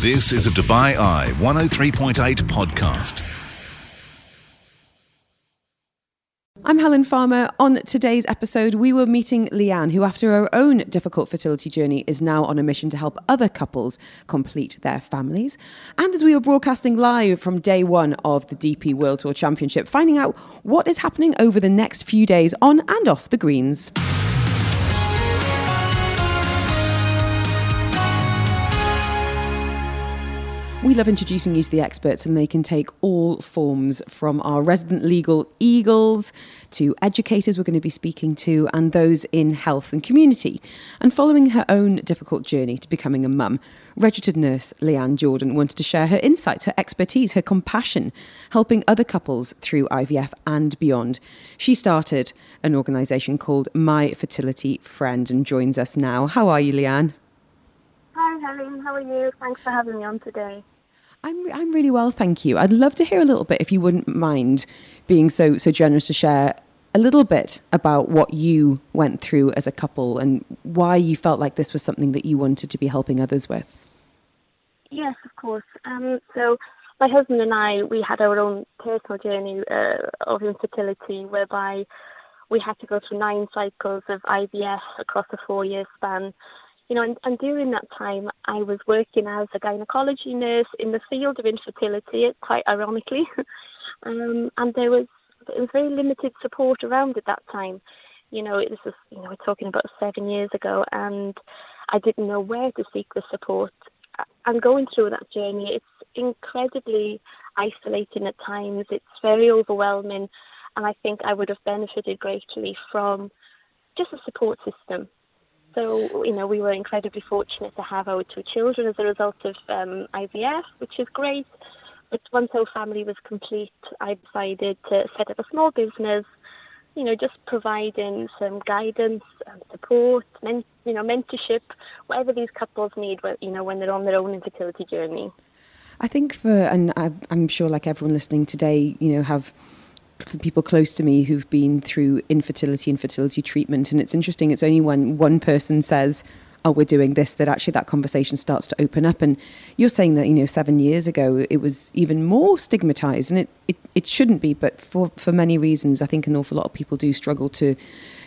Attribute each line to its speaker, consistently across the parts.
Speaker 1: This is a Dubai Eye 103.8 podcast.
Speaker 2: I'm Helen Farmer. On today's episode, we were meeting Leanne, who, after her own difficult fertility journey, is now on a mission to help other couples complete their families. And as we were broadcasting live from day one of the DP World Tour Championship, finding out what is happening over the next few days on and off the greens. We love introducing you to the experts, and they can take all forms from our resident legal eagles to educators we're going to be speaking to, and those in health and community. And following her own difficult journey to becoming a mum, registered nurse Leanne Jordan wanted to share her insights, her expertise, her compassion, helping other couples through IVF and beyond. She started an organisation called My Fertility Friend and joins us now. How are you, Leanne?
Speaker 3: Hi, Helen. How are you? Thanks for having me on today.
Speaker 2: I'm I'm really well, thank you. I'd love to hear a little bit, if you wouldn't mind, being so so generous to share a little bit about what you went through as a couple and why you felt like this was something that you wanted to be helping others with.
Speaker 3: Yes, of course. Um, so my husband and I, we had our own personal journey uh, of infertility, whereby we had to go through nine cycles of IVF across a four-year span you know, and, and during that time, I was working as a gynecology nurse in the field of infertility, quite ironically, um, and there was there was very limited support around at that time. You know, this was you know we're talking about seven years ago, and I didn't know where to seek the support. And going through that journey, it's incredibly isolating at times. It's very overwhelming, and I think I would have benefited greatly from just a support system so, you know, we were incredibly fortunate to have our two children as a result of um, IVF, which is great. But once our family was complete, I decided to set up a small business, you know, just providing some guidance and support, men- you know, mentorship, whatever these couples need, you know, when they're on their own infertility journey.
Speaker 2: I think for, and I'm sure like everyone listening today, you know, have people close to me who've been through infertility and fertility treatment. And it's interesting, it's only when one person says, oh, we're doing this, that actually that conversation starts to open up. And you're saying that, you know, seven years ago, it was even more stigmatized. And it, it, it shouldn't be, but for, for many reasons, I think an awful lot of people do struggle to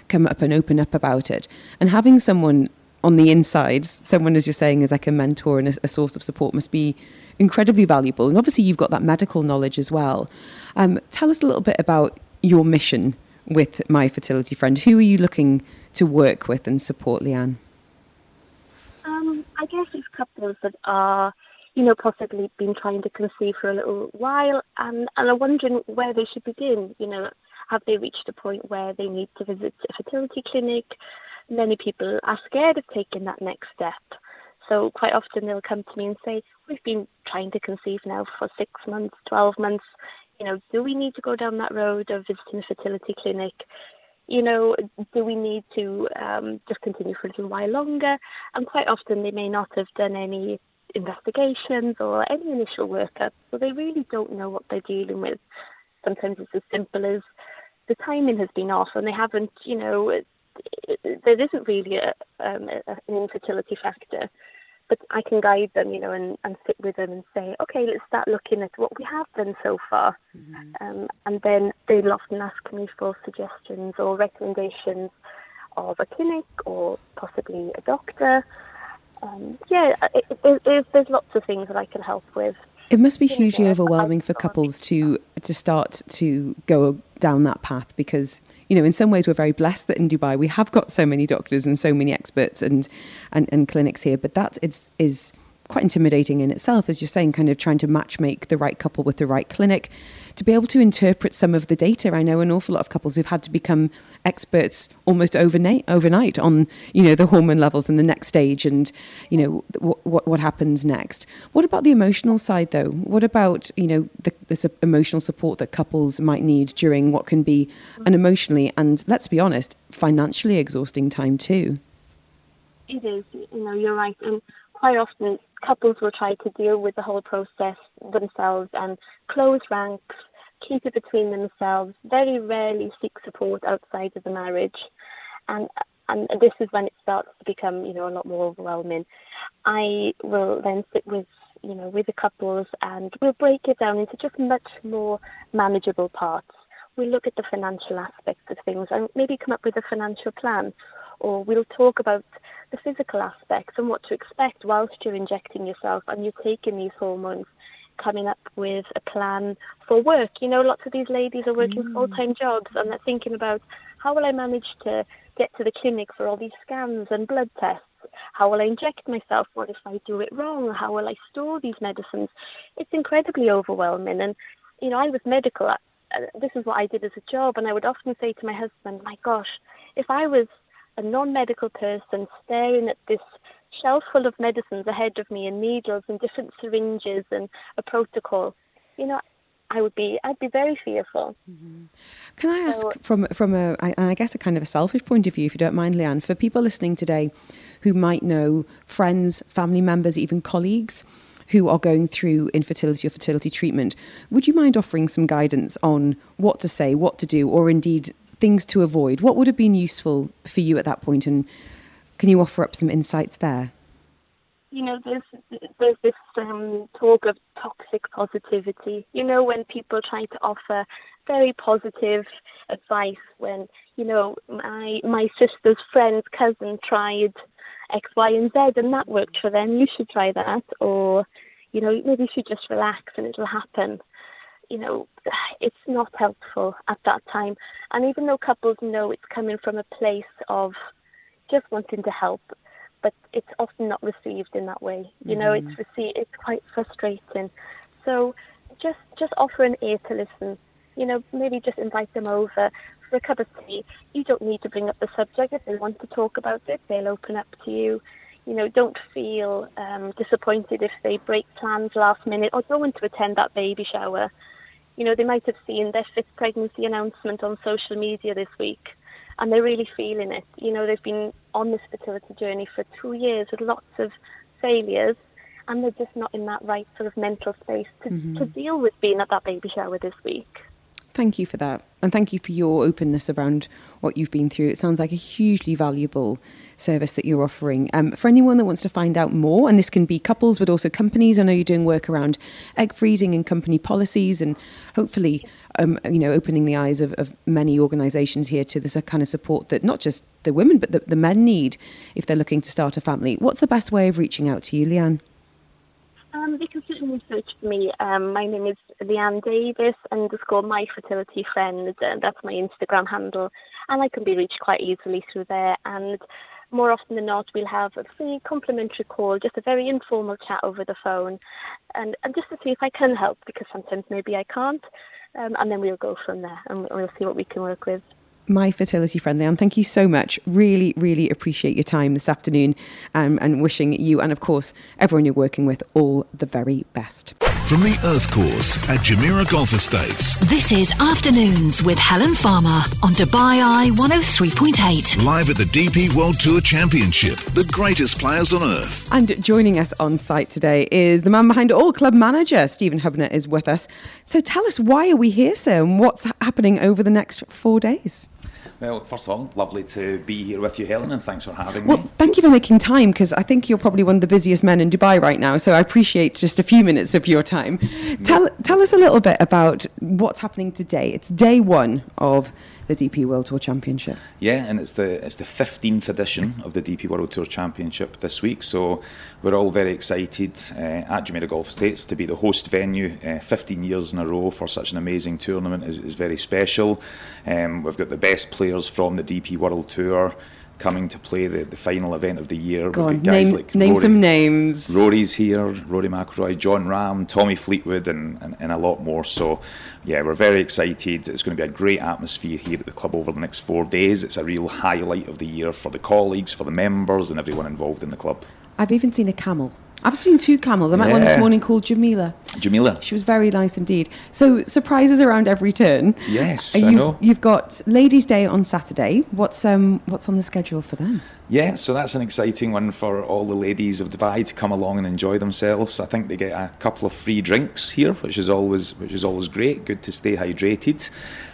Speaker 2: come up and open up about it. And having someone on the inside, someone, as you're saying, is like a mentor and a, a source of support must be incredibly valuable. And obviously, you've got that medical knowledge as well. Um, tell us a little bit about your mission with My Fertility Friend. Who are you looking to work with and support, Leanne?
Speaker 3: Um, I guess it's couples that are, you know, possibly been trying to conceive for a little while and, and are wondering where they should begin. You know, have they reached a point where they need to visit a fertility clinic? Many people are scared of taking that next step. So quite often they'll come to me and say, "We've been trying to conceive now for six months, twelve months. You know, do we need to go down that road of visiting a fertility clinic? You know, do we need to um, just continue for a little while longer?" And quite often they may not have done any investigations or any initial workup, so they really don't know what they're dealing with. Sometimes it's as simple as the timing has been off and they haven't, you know, there isn't really a, um, a, an infertility factor but I can guide them, you know, and, and sit with them and say, okay, let's start looking at what we have done so far. Mm-hmm. Um, and then they'll often ask me for suggestions or recommendations of a clinic or possibly a doctor. Um, yeah, it, it, it, there's lots of things that I can help with.
Speaker 2: It must be hugely overwhelming for couples to to start to go down that path because you know, in some ways, we're very blessed that in Dubai we have got so many doctors and so many experts and and, and clinics here. But that is is quite intimidating in itself, as you're saying, kind of trying to match make the right couple with the right clinic, to be able to interpret some of the data. I know an awful lot of couples who've had to become experts almost overnight, overnight on you know the hormone levels and the next stage, and you know what what, what happens next. What about the emotional side, though? What about you know the, the emotional support that couples might need during what can be an emotionally and let's be honest, financially exhausting time too.
Speaker 3: It is. You know, you're right, and quite often couples will try to deal with the whole process themselves and close ranks, keep it between themselves, very rarely seek support outside of the marriage. And and this is when it starts to become, you know, a lot more overwhelming. I will then sit with you know, with the couples, and we'll break it down into just much more manageable parts. We'll look at the financial aspects of things and maybe come up with a financial plan, or we'll talk about the physical aspects and what to expect whilst you're injecting yourself and you're taking these hormones coming up with a plan for work. You know, lots of these ladies are working mm. full time jobs and they're thinking about how will I manage to get to the clinic for all these scans and blood tests? How will I inject myself? What if I do it wrong? How will I store these medicines? It's incredibly overwhelming. And, you know, I was medical. Uh, this is what I did as a job. And I would often say to my husband, my gosh, if I was a non medical person staring at this shelf full of medicines ahead of me and needles and different syringes and a protocol, you know, I would be I'd be very fearful.
Speaker 2: Mm-hmm. Can I ask so, from from a I, I guess a kind of a selfish point of view, if you don't mind, Leanne, for people listening today who might know friends, family members, even colleagues who are going through infertility or fertility treatment, would you mind offering some guidance on what to say, what to do, or indeed things to avoid? What would have been useful for you at that point, and can you offer up some insights there?
Speaker 3: You know, there's there's this um, talk of toxic positivity. You know, when people try to offer very positive advice, when you know my my sister's friend's cousin tried X, Y, and Z, and that worked for them. You should try that, or you know, maybe you should just relax and it'll happen. You know, it's not helpful at that time. And even though couples know it's coming from a place of just wanting to help, but it's often not received in that way. You mm-hmm. know, it's mm-hmm. received, it's quite frustrating. So just just offer an ear to listen. You know, maybe just invite them over for a cup of tea. You don't need to bring up the subject if they want to talk about it. They'll open up to you. You know, don't feel um, disappointed if they break plans last minute or don't want to attend that baby shower. You know, they might have seen their fifth pregnancy announcement on social media this week and they're really feeling it. You know, they've been on this fertility journey for two years with lots of failures, and they're just not in that right sort of mental space to, mm-hmm. to deal with being at that baby shower this week.
Speaker 2: Thank you for that. And thank you for your openness around what you've been through. It sounds like a hugely valuable service that you're offering. Um, for anyone that wants to find out more, and this can be couples but also companies, I know you're doing work around egg freezing and company policies, and hopefully, um, you know, opening the eyes of, of many organisations here to this kind of support that not just the women but the, the men need if they're looking to start a family. What's the best way of reaching out to you, Leanne?
Speaker 3: Um, they can certainly search for me. Um, my name is Leanne Davis underscore my fertility friend. Uh, that's my Instagram handle, and I can be reached quite easily through there. And more often than not, we'll have a free complimentary call, just a very informal chat over the phone, and, and just to see if I can help, because sometimes maybe I can't, um, and then we'll go from there and we'll see what we can work with
Speaker 2: my fertility friend Leanne, thank you so much. Really, really appreciate your time this afternoon um, and wishing you and, of course, everyone you're working with all the very best.
Speaker 1: From the Earth Course at Jumeirah Golf Estates.
Speaker 4: This is Afternoons with Helen Farmer on Dubai Eye 103.8.
Speaker 1: Live at the DP World Tour Championship, the greatest players on earth.
Speaker 2: And joining us on site today is the man behind all club manager, Stephen Hubner, is with us. So tell us, why are we here, sir, and what's happening over the next four days?
Speaker 5: Well, first of all, lovely to be here with you, Helen, and thanks for having
Speaker 2: well,
Speaker 5: me.
Speaker 2: Thank you for making time because I think you're probably one of the busiest men in Dubai right now. So I appreciate just a few minutes of your time. Tell, tell us a little bit about what's happening today. It's day one of the DP World Tour Championship.
Speaker 5: Yeah, and it's the it's the 15th edition of the DP World Tour Championship this week. So we're all very excited uh, at Jumeirah Golf Estates to be the host venue. Uh, 15 years in a row for such an amazing tournament is, is very special. Um, we've got the best players from the DP World Tour coming to play the, the final event of the year.
Speaker 2: Go We've got guys name, like name Rory, some names.
Speaker 5: Rory's here, Rory McIlroy, Jon Rahm, Tommy Fleetwood, and, and, and, a lot more. So, yeah, we're very excited. It's going to be a great atmosphere here at the club over the next four days. It's a real highlight of the year for the colleagues, for the members, and everyone involved in the club.
Speaker 2: I've even seen a camel. I've seen two camels. I met yeah. one this morning called Jamila.
Speaker 5: Jamila.
Speaker 2: She was very nice indeed. So surprises around every turn.
Speaker 5: Yes,
Speaker 2: uh,
Speaker 5: I know.
Speaker 2: You've got Ladies' Day on Saturday. What's um what's on the schedule for them?
Speaker 5: Yeah, so that's an exciting one for all the ladies of Dubai to come along and enjoy themselves. I think they get a couple of free drinks here, which is always which is always great. Good to stay hydrated.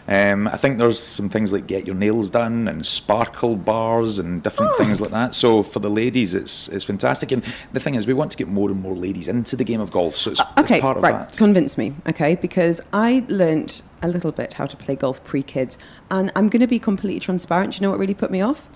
Speaker 5: Um, I think there's some things like get your nails done and sparkle bars and different
Speaker 2: Oh.
Speaker 5: things like that. So for the ladies, it's it's fantastic. And the thing is, we want to get more and more ladies into the game of golf. So it's, it's
Speaker 2: Uh, Okay,
Speaker 5: part of
Speaker 2: right.
Speaker 5: that.
Speaker 2: Convince me, okay? Because I learnt a little bit how to play golf pre kids, and I'm going to be completely transparent. Do you know what really put me off?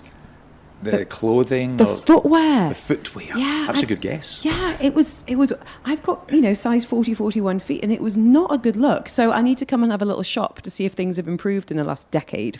Speaker 5: The, clothing,
Speaker 2: The footwear.
Speaker 5: the footwear.
Speaker 2: Yeah,
Speaker 5: that's a good guess.
Speaker 2: Yeah, it was. It was. I've got you know size 40, 41 feet, and it was not a good look. So I need to come and have a little shop to see if things have improved in the last decade.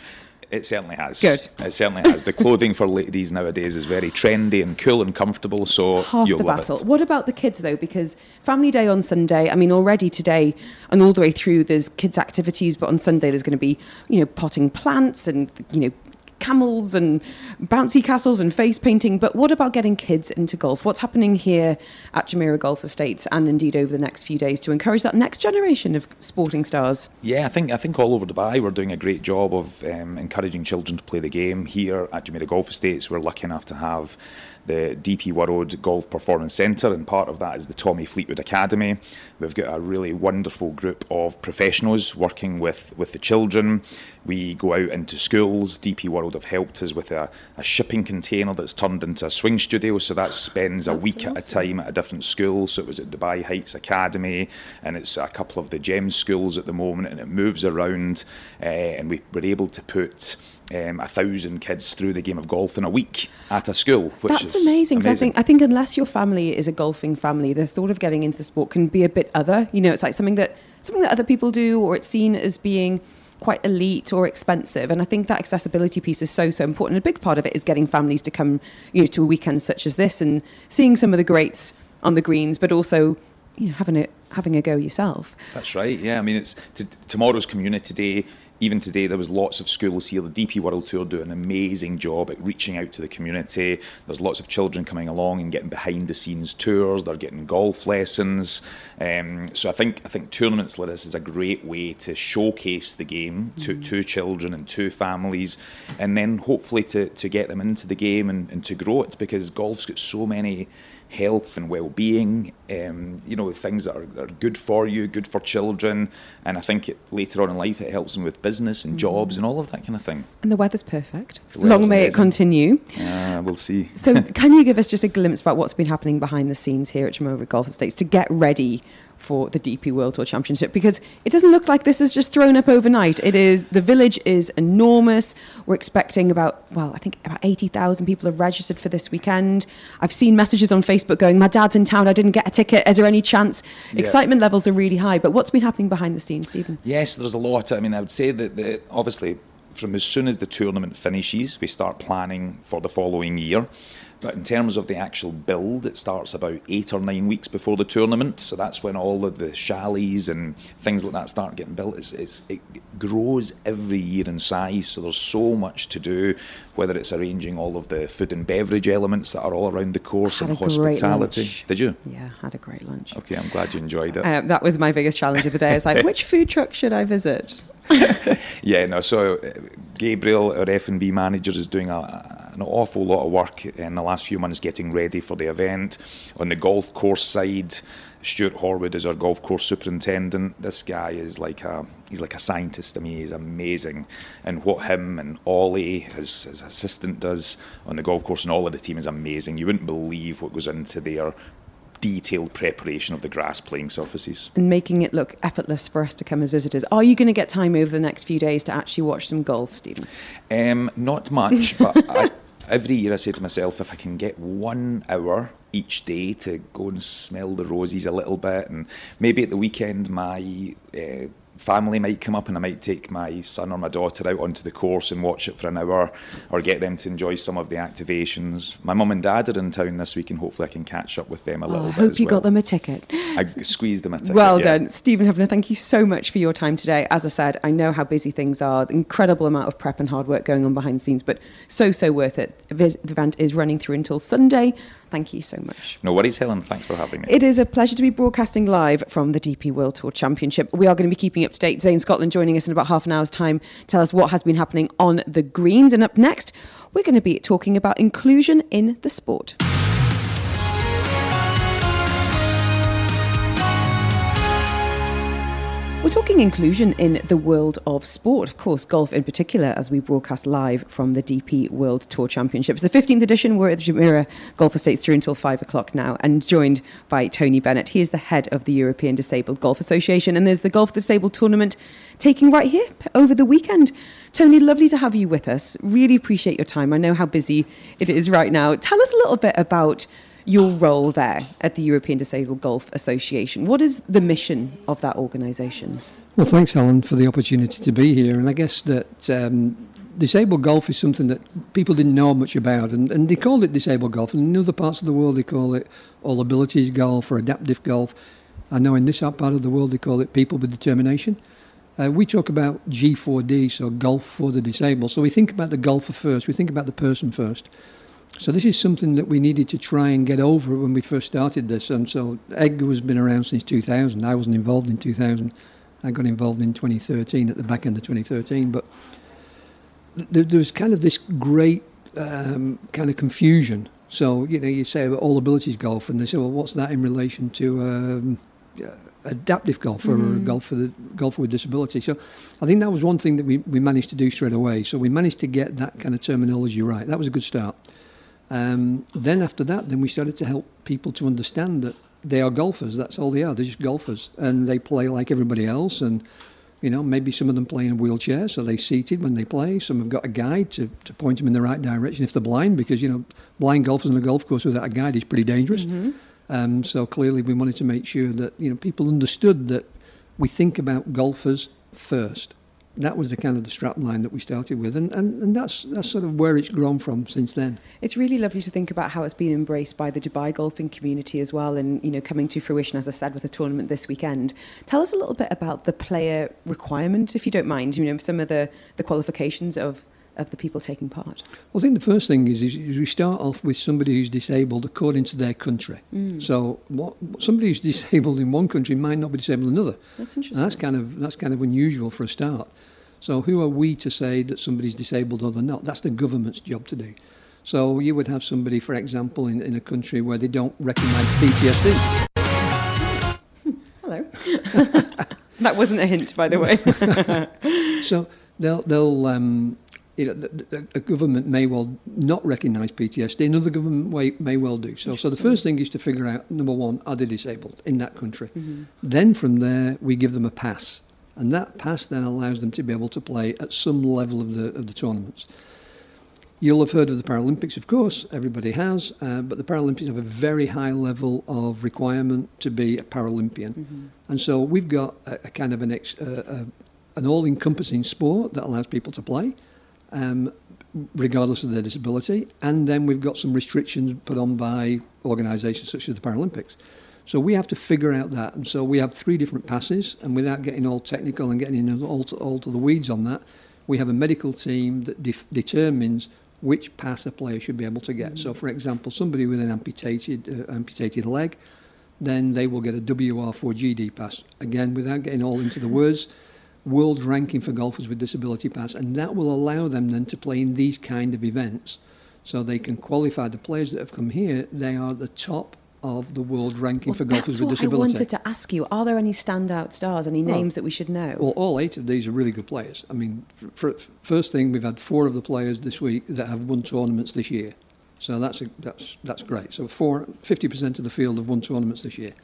Speaker 5: It certainly has.
Speaker 2: Good.
Speaker 5: It certainly has. The clothing for ladies nowadays is very trendy and cool and comfortable. So
Speaker 2: half
Speaker 5: you'll
Speaker 2: the
Speaker 5: love
Speaker 2: battle.
Speaker 5: it.
Speaker 2: What about the kids though? Because Family Day on Sunday, I mean, already today and all the way through, there's kids' activities, but on Sunday there's going to be, you know, potting plants and you know, camels and bouncy castles and face painting. But what about getting kids into golf? What's happening here at Jumeirah Golf Estates and indeed over the next few days to encourage that next generation of sporting stars?
Speaker 5: Yeah, I think I think all over Dubai we're doing a great job of um, encouraging children to play the game. Here at Jumeirah Golf Estates, we're lucky enough to have the DP World Golf Performance Centre, and part of that is the Tommy Fleetwood Academy. We've got a really wonderful group of professionals working with, with the children. We go out into schools. DP World have helped us with a, a shipping container that's turned into a swing studio, so that spends a week at a time at a different school. So it was at Dubai Heights Academy, and it's a couple of the GEMS schools at the moment, and it moves around, uh, and we were able to put um, a thousand kids through the game of golf in a week at a school, which
Speaker 2: That's amazing. 'cause I
Speaker 5: amazing.
Speaker 2: think I think unless your family is a golfing family, the thought of getting into the sport can be a bit other. You know, it's like something that something that other people do, or it's seen as being quite elite or expensive. And I think that accessibility piece is so so important. A big part of it is getting families to come, you know, to a weekend such as this and seeing some of the greats on the greens, but also, you know, having a having a go yourself.
Speaker 5: That's right. Yeah, I mean, it's t- tomorrow's Community Day. Even today, there was lots of schools here. The DP World Tour do an amazing job at reaching out to the community. There's lots of children coming along and getting behind the scenes tours. They're getting golf lessons. Um, so I think I think tournaments like this is a great way to showcase the game to, to children and to families, and then hopefully to, to get them into the game and, and to grow it because golf's got so many health and well-being, um, you know, things that are, are good for you, good for children, and I think it, later on in life it helps them with business and jobs and all of that kind of thing.
Speaker 2: And the weather's perfect.
Speaker 5: The weather's
Speaker 2: Long may it continue.
Speaker 5: Uh, we'll see.
Speaker 2: So, can you give us just a glimpse about what's been happening behind the scenes here at Jumeirah Golf Estates to get ready for the DP World Tour Championship? Because it doesn't look like this is just thrown up overnight. It is the village is enormous. We're expecting about well, I think about eighty thousand people have registered for this weekend. I've seen messages on Facebook going, "My dad's in town. I didn't get a ticket. Is there any chance?"
Speaker 5: Yeah.
Speaker 2: Excitement levels are really high. But what's been happening behind the scenes, Stephen?
Speaker 5: Yes, there's a lot. I mean, I would say that the, obviously from as soon as the tournament finishes, we start planning for the following year. But in terms of the actual build, it starts about eight or nine weeks before the tournament. So that's when all of the chalets and things like that start getting built. It's, it's, it grows every year in size. So there's so much to do, whether it's arranging all of the food and beverage elements that are all around the course and hospitality. Did you?
Speaker 2: Yeah, had a great lunch.
Speaker 5: Okay, I'm glad you enjoyed it.
Speaker 2: Uh, that was my biggest challenge of the day. It's like, which food truck should I visit?
Speaker 5: Yeah, no. So uh, Gabriel, our F and B manager, is doing a, an awful lot of work in the last few months getting ready for the event. On the golf course side, Stuart Horwood is our golf course superintendent. This guy is like a he's like a scientist. I mean, he's amazing. And what him and Ollie, his, his assistant, does on the golf course and all of the team is amazing. You wouldn't believe what goes into their detailed preparation of the grass playing surfaces.
Speaker 2: and making it look effortless for us to come as visitors. Are you going to get time over the next few days to actually watch some golf, Stephen?
Speaker 5: Um, not much, but I, every year I say to myself, if I can get one hour each day to go and smell the roses a little bit, and maybe at the weekend my uh, family might come up and I might take my son or my daughter out onto the course and watch it for an hour, or get them to enjoy some of the activations. My mum and dad are in town this week, and hopefully I can catch up with them a oh, little
Speaker 2: Oh, I hope you
Speaker 5: well.
Speaker 2: got them a ticket.
Speaker 5: I squeezed them a ticket.
Speaker 2: well
Speaker 5: yeah.
Speaker 2: done. Stephen Hefner, thank you so much for your time today. As I said, I know how busy things are, the incredible amount of prep and hard work going on behind the scenes, but so, so worth it. The event is running through until Sunday. Thank you so much.
Speaker 5: No worries, Helen. Thanks for having me.
Speaker 2: It is a pleasure to be broadcasting live from the DP World Tour Championship. We are going to be keeping up to date. Zane Scotland joining us in about half an hour's time. Tell us what has been happening on the greens. And up next, we're going to be talking about inclusion in the sport. We're talking inclusion in the world of sport, of course, golf in particular, as we broadcast live from the DP World Tour Championships. The 15th edition, we're at the Jumeirah Golf Estates through until 5 o'clock now, and joined by Tony Bennett. He is the head of the European Disabled Golf Association, and there's the Golf Disabled Tournament taking right here over the weekend. Tony, lovely to have you with us. Really appreciate your time. I know how busy it is right now. Tell us a little bit about your role there at the European Disabled Golf Association. What is the mission of that organisation?
Speaker 6: Well, thanks, Helen, for the opportunity to be here. And I guess that um, disabled golf is something that people didn't know much about, and, and they called it disabled golf. And in other parts of the world, they call it all abilities golf or adaptive golf. I know in this part of the world, they call it people with determination. Uh, we talk about G4D, so golf for the disabled. So we think about the golfer first, we think about the person first. So this is something that we needed to try and get over when we first started this. And so EDGA has been around since 2000. I wasn't involved in 2000. I got involved in 2013 at the back end of 2013. But th- there was kind of this great um, kind of confusion. So you know, you say about all abilities golf, and they say, well, what's that in relation to um, adaptive golf or mm. golf for the golfer with disability? So I think that was one thing that we, we managed to do straight away. So we managed to get that kind of terminology right. That was a good start. Um, then after that, then we started to help people to understand that they are golfers. That's all they are. They're just golfers, and they play like everybody else. And you know, maybe some of them play in a wheelchair, so they're seated when they play. Some have got a guide to, to point them in the right direction if they're blind, because you know, blind golfers on a golf course without a guide is pretty dangerous. Mm-hmm. Um, so clearly, we wanted to make sure that you know people understood that we think about golfers first that was the kind of the strapline that we started with, and, and, and that's that's sort of where it's grown from since then.
Speaker 2: It's really lovely to think about how it's been embraced by the Dubai golfing community as well, and you know coming to fruition, as I said, with the tournament this weekend. Tell us a little bit about the player requirement, if you don't mind. You know some of the the qualifications of of the people taking part?
Speaker 6: Well, I think the first thing is, is, is, we start off with somebody who's disabled according to their country. Mm. So, what somebody who's disabled in one country might not be disabled in another.
Speaker 2: That's interesting.
Speaker 6: And that's kind of that's kind of unusual for a start. So who are we to say that somebody's disabled or they're not? That's the government's job to do. So you would have somebody, for example, in, in a country where they don't recognise PTSD.
Speaker 2: Hello. that wasn't a hint, by the way.
Speaker 6: so they'll they'll um, you know, a government may well not recognise PTSD, another government may, may well do so. So the first thing is to figure out number one, are they disabled in that country? Mm-hmm. Then from there, we give them a pass and that pass then allows them to be able to play at some level of the of the tournaments. You'll have heard of the Paralympics, of course, everybody has, uh, but the Paralympics have a very high level of requirement to be a Paralympian. Mm-hmm. And so we've got a, a kind of an, ex, uh, an all encompassing sport that allows people to play, um, regardless of their disability. And then we've got some restrictions put on by organisations such as the Paralympics. So we have to figure out that. And so we have three different passes, and without getting all technical and getting into all to, all to the weeds on that, we have a medical team that def- determines which pass a player should be able to get. So, for example, somebody with an amputated uh, amputated leg, then they will get a WR4GD pass. Again, without getting all into the words, world ranking for golfers with disability pass, and that will allow them then to play in these kind of events. So they can qualify the players that have come here. They are the top of the world ranking
Speaker 2: well,
Speaker 6: for golfers
Speaker 2: with
Speaker 6: disability.
Speaker 2: I wanted to ask you: Are there any standout stars? Any names that we should know?
Speaker 6: Well, all eight of these are really good players. I mean, for, for, first thing, we've had four of the players this week that have won tournaments this year, so that's a, that's that's great. So four, 50% of the field have won tournaments this year.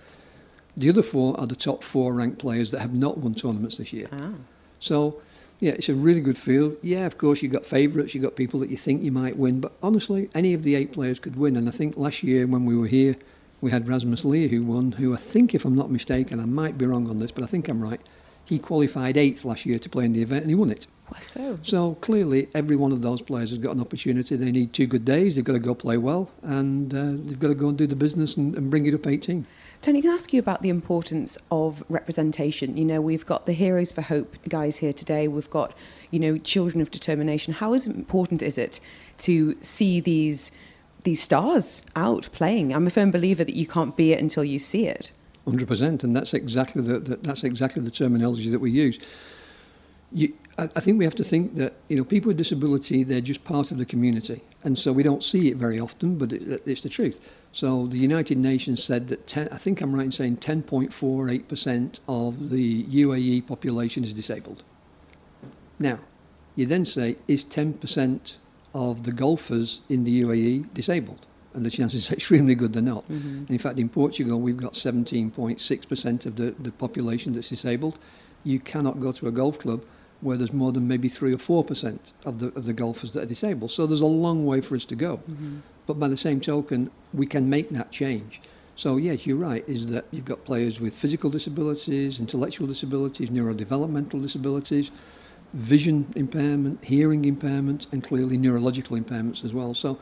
Speaker 6: The other four are the top four ranked players that have not won tournaments this year. Ah. So. Yeah, it's a really good field. Yeah, of course, you've got favourites, you've got people that you think you might win, but honestly, any of the eight players could win. And I think last year when we were here, we had Rasmus Lia who won, who I think, if I'm not mistaken, I might be wrong on this, but I think I'm right. He qualified eighth last year to play in the event and he won it.
Speaker 2: so?
Speaker 6: So clearly, every one of those players has got an opportunity. They need two good days. They've got to go play well, and uh, they've got to go and do the business and, and bring it up 18.
Speaker 2: Tony, can I ask you about the importance of representation? You know, we've got the Heroes for Hope guys here today. We've got, you know, Children of Determination. How important is it to see these these stars out playing. I'm a firm believer that you can't be it until you see it.
Speaker 6: Hundred percent, and that's exactly the, the, that's exactly the terminology that we use. You, I, I think we have to think that you know people with disability they're just part of the community, and so we don't see it very often, but it, it's the truth. So the United Nations said that 10, I think I'm right in saying 10.48% of the UAE population is disabled. Now, you then say, is 10% of the golfers in the UAE disabled? And the chances are extremely good they're not. Mm-hmm. And in fact, in Portugal, we've got 17.6% of the, the population that's disabled. You cannot go to a golf club where there's more than maybe 3 or 4% of the, of the golfers that are disabled. So there's a long way for us to go. Mm-hmm. But by the same token, we can make that change. So yes, you're right. Is that you've got players with physical disabilities, intellectual disabilities, neurodevelopmental disabilities, vision impairment, hearing impairment, and clearly neurological impairments as well. So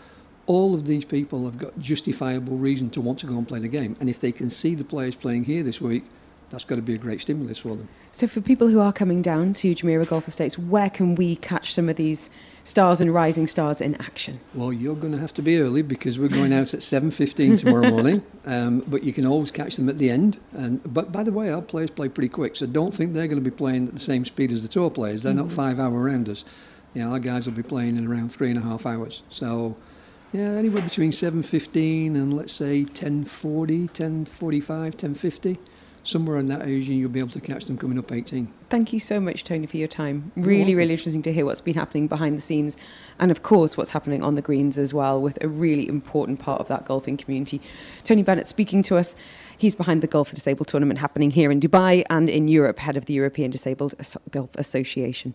Speaker 6: all of these people have got justifiable reason to want to go and play the game. And if they can see the players playing here this week, that's got to be a great stimulus for them.
Speaker 2: So for people who are coming down to Jumeirah Golf Estates, where can we catch some of these stars and rising stars in action?
Speaker 6: Well, you're going to have to be early because we're going out at 7.15 tomorrow morning. Um, but you can always catch them at the end. And But by the way, our players play pretty quick, so don't think they're going to be playing at the same speed as the tour players. They're mm-hmm. not five-hour rounders. You know, our guys will be playing in around three and a half hours. So, yeah, anywhere between 7.15 and let's say 10.40, 10.45, 10.50 somewhere in that age, you'll be able to catch them coming up 18.
Speaker 2: Thank you so much, Tony, for your time. Really, really interesting to hear what's been happening behind the scenes, and of course, what's happening on the greens as well, with a really important part of that golfing community. Tony Bennett speaking to us. He's behind the Golf for Disabled tournament happening here in Dubai and in Europe, head of the European Disabled Golf Association.